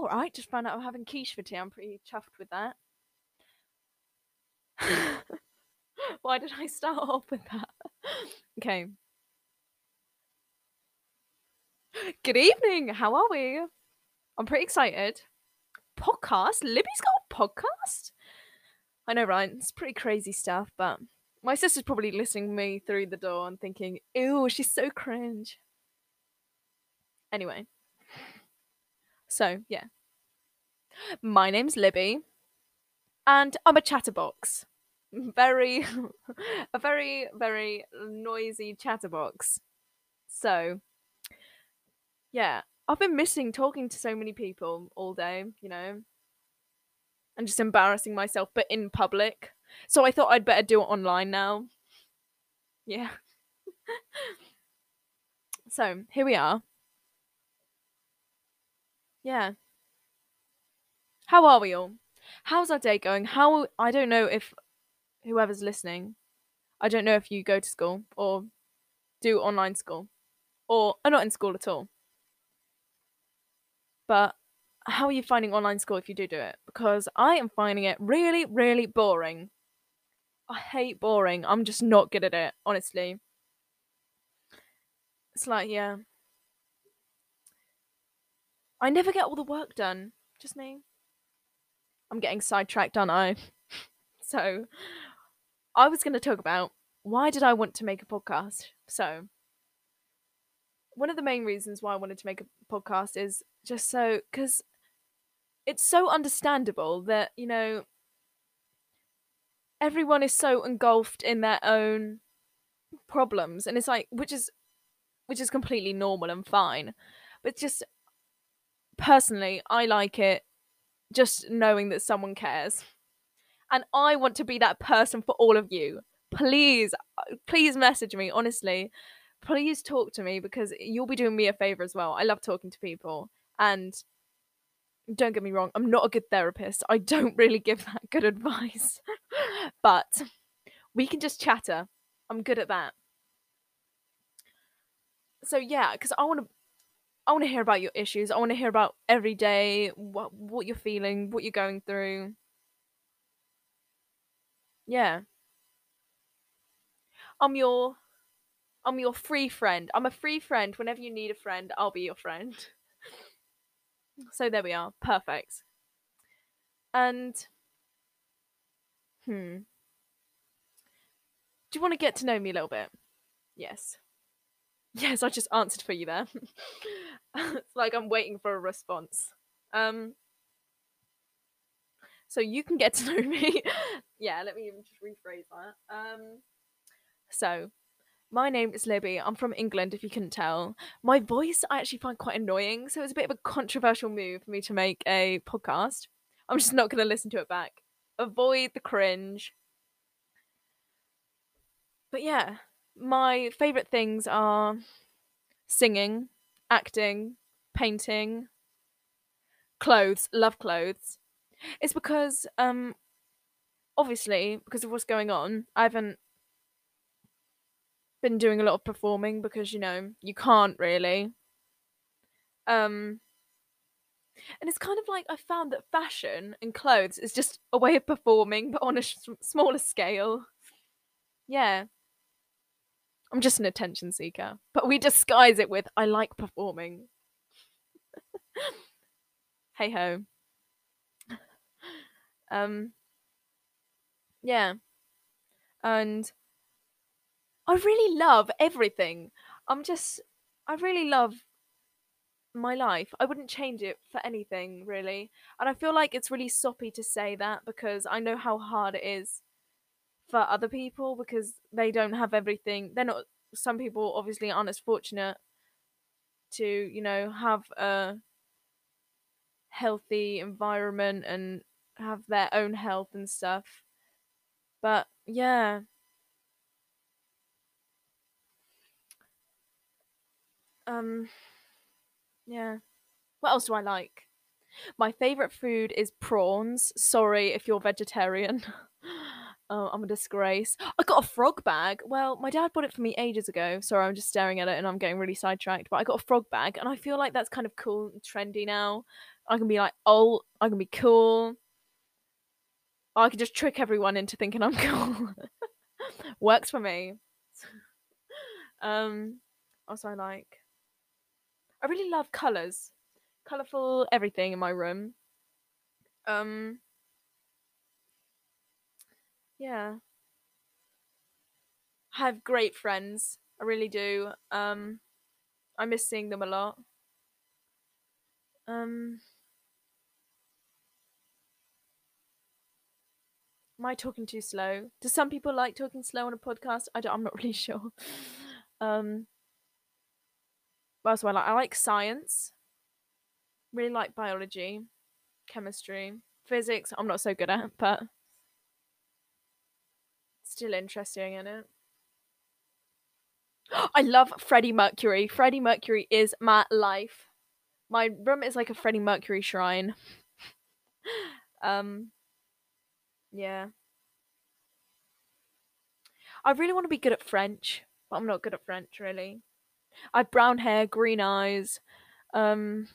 All right, just found out I'm having quiche for tea. I'm pretty chuffed with that. Why did I start off with that? okay. Good evening. How are we? I'm pretty excited. Podcast? Libby's got a podcast? I know, right? It's pretty crazy stuff, but my sister's probably listening to me through the door and thinking, ew, she's so cringe. Anyway. So, yeah. My name's Libby, and I'm a chatterbox. Very, a very, very noisy chatterbox. So, yeah, I've been missing talking to so many people all day, you know, and just embarrassing myself, but in public. So I thought I'd better do it online now. Yeah. so here we are. Yeah. How are we all? How's our day going? How I don't know if whoever's listening, I don't know if you go to school or do online school or are not in school at all. But how are you finding online school if you do do it? Because I am finding it really, really boring. I hate boring. I'm just not good at it, honestly. It's like, yeah. I never get all the work done. Just me. I'm getting sidetracked, aren't I? so, I was going to talk about why did I want to make a podcast? So, one of the main reasons why I wanted to make a podcast is just so because it's so understandable that you know everyone is so engulfed in their own problems and it's like which is which is completely normal and fine but just personally i like it just knowing that someone cares and i want to be that person for all of you please uh, please message me honestly please talk to me because you'll be doing me a favor as well i love talking to people and don't get me wrong, I'm not a good therapist. I don't really give that good advice. but we can just chatter. I'm good at that. So yeah, because I want to I want to hear about your issues. I want to hear about every day, what what you're feeling, what you're going through. Yeah. I'm your I'm your free friend. I'm a free friend. Whenever you need a friend, I'll be your friend. So there we are. Perfect. And hmm. Do you want to get to know me a little bit? Yes. Yes, I just answered for you there. it's like I'm waiting for a response. Um so you can get to know me. yeah, let me even just rephrase that. Um so my name is Libby. I'm from England, if you couldn't tell. My voice I actually find quite annoying, so it's a bit of a controversial move for me to make a podcast. I'm just not going to listen to it back. Avoid the cringe. But yeah, my favourite things are singing, acting, painting, clothes. Love clothes. It's because, um, obviously, because of what's going on, I haven't been doing a lot of performing because you know you can't really um and it's kind of like i found that fashion and clothes is just a way of performing but on a sh- smaller scale yeah i'm just an attention seeker but we disguise it with i like performing hey ho um yeah and I really love everything. I'm just, I really love my life. I wouldn't change it for anything, really. And I feel like it's really soppy to say that because I know how hard it is for other people because they don't have everything. They're not, some people obviously aren't as fortunate to, you know, have a healthy environment and have their own health and stuff. But yeah, Um, yeah. What else do I like? My favorite food is prawns. Sorry if you're vegetarian, Oh, I'm a disgrace. I got a frog bag. Well, my dad bought it for me ages ago. Sorry, I'm just staring at it and I'm getting really sidetracked. But I got a frog bag and I feel like that's kind of cool and trendy now. I can be like, oh, I can be cool. I can just trick everyone into thinking I'm cool. Works for me. um, also I like. I really love colors, colorful everything in my room. Um, yeah. I have great friends. I really do. Um, I miss seeing them a lot. Um, am I talking too slow? Do some people like talking slow on a podcast? I don't, I'm not really sure. Um, what I like? I like science. Really like biology, chemistry, physics. I'm not so good at, but still interesting in it. I love Freddie Mercury. Freddie Mercury is my life. My room is like a Freddie Mercury shrine. um yeah. I really want to be good at French, but I'm not good at French really. I have brown hair, green eyes. Um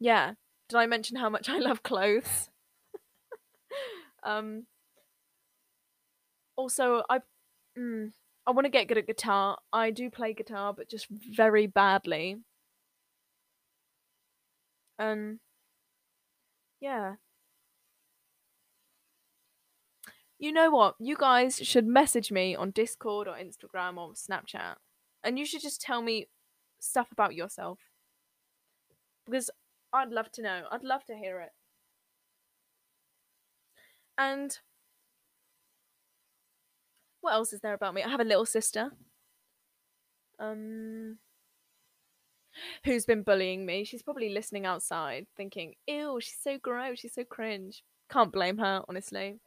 Yeah. Did I mention how much I love clothes? Um also I mm, I want to get good at guitar. I do play guitar but just very badly. Um yeah. You know what? You guys should message me on Discord or Instagram or Snapchat and you should just tell me stuff about yourself. Because I'd love to know. I'd love to hear it. And what else is there about me? I have a little sister. Um who's been bullying me. She's probably listening outside thinking, "Ew, she's so gross, she's so cringe." Can't blame her, honestly.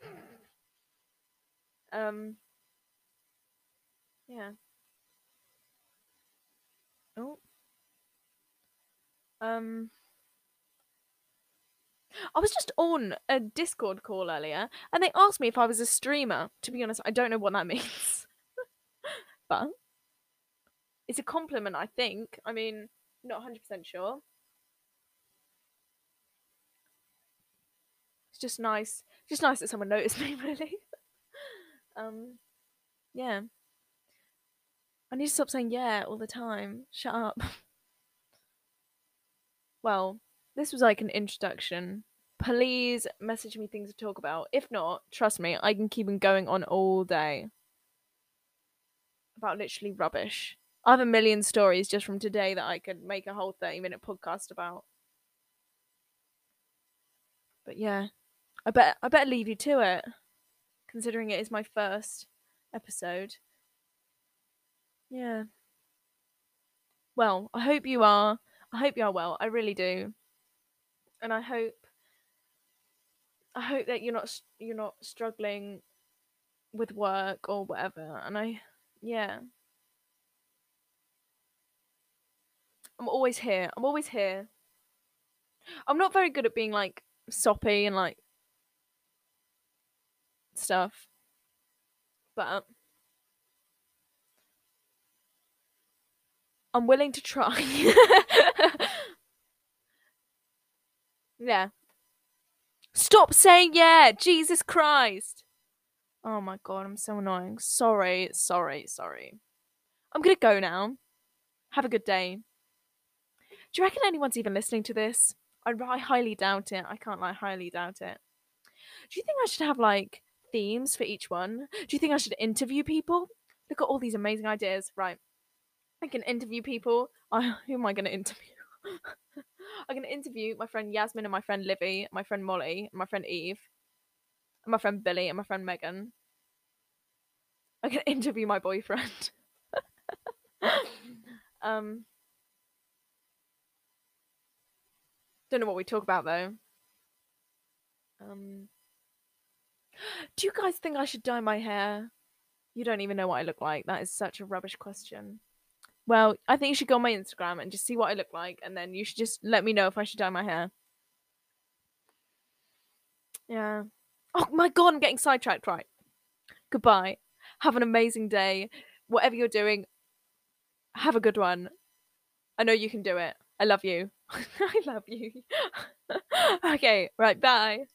Um yeah. Oh. Um I was just on a Discord call earlier and they asked me if I was a streamer. To be honest, I don't know what that means. but it's a compliment, I think. I mean, not 100% sure. It's just nice. Just nice that someone noticed me, really. um, yeah. I need to stop saying yeah all the time. Shut up. well, this was like an introduction. Please message me things to talk about. If not, trust me, I can keep on going on all day about literally rubbish. I have a million stories just from today that I could make a whole 30 minute podcast about. But yeah, I bet I better leave you to it, considering it is my first episode. Yeah. Well, I hope you are. I hope you are well. I really do and I hope I hope that you're not you're not struggling with work or whatever. And I yeah. I'm always here. I'm always here. I'm not very good at being like soppy and like stuff. But um, I'm willing to try. Yeah. Stop saying yeah! Jesus Christ! Oh my god, I'm so annoying. Sorry, sorry, sorry. I'm gonna go now. Have a good day. Do you reckon anyone's even listening to this? I, I highly doubt it. I can't like highly doubt it. Do you think I should have like themes for each one? Do you think I should interview people? Look at all these amazing ideas. Right. I can interview people. I, who am I going to interview? I'm gonna interview my friend Yasmin and my friend Livy, my friend Molly, my friend Eve, my friend Billy and my friend Megan. I'm gonna interview my boyfriend. um, don't know what we talk about though. Um, do you guys think I should dye my hair? You don't even know what I look like. That is such a rubbish question. Well, I think you should go on my Instagram and just see what I look like, and then you should just let me know if I should dye my hair. Yeah. Oh my god, I'm getting sidetracked. Right. Goodbye. Have an amazing day. Whatever you're doing, have a good one. I know you can do it. I love you. I love you. okay, right, bye.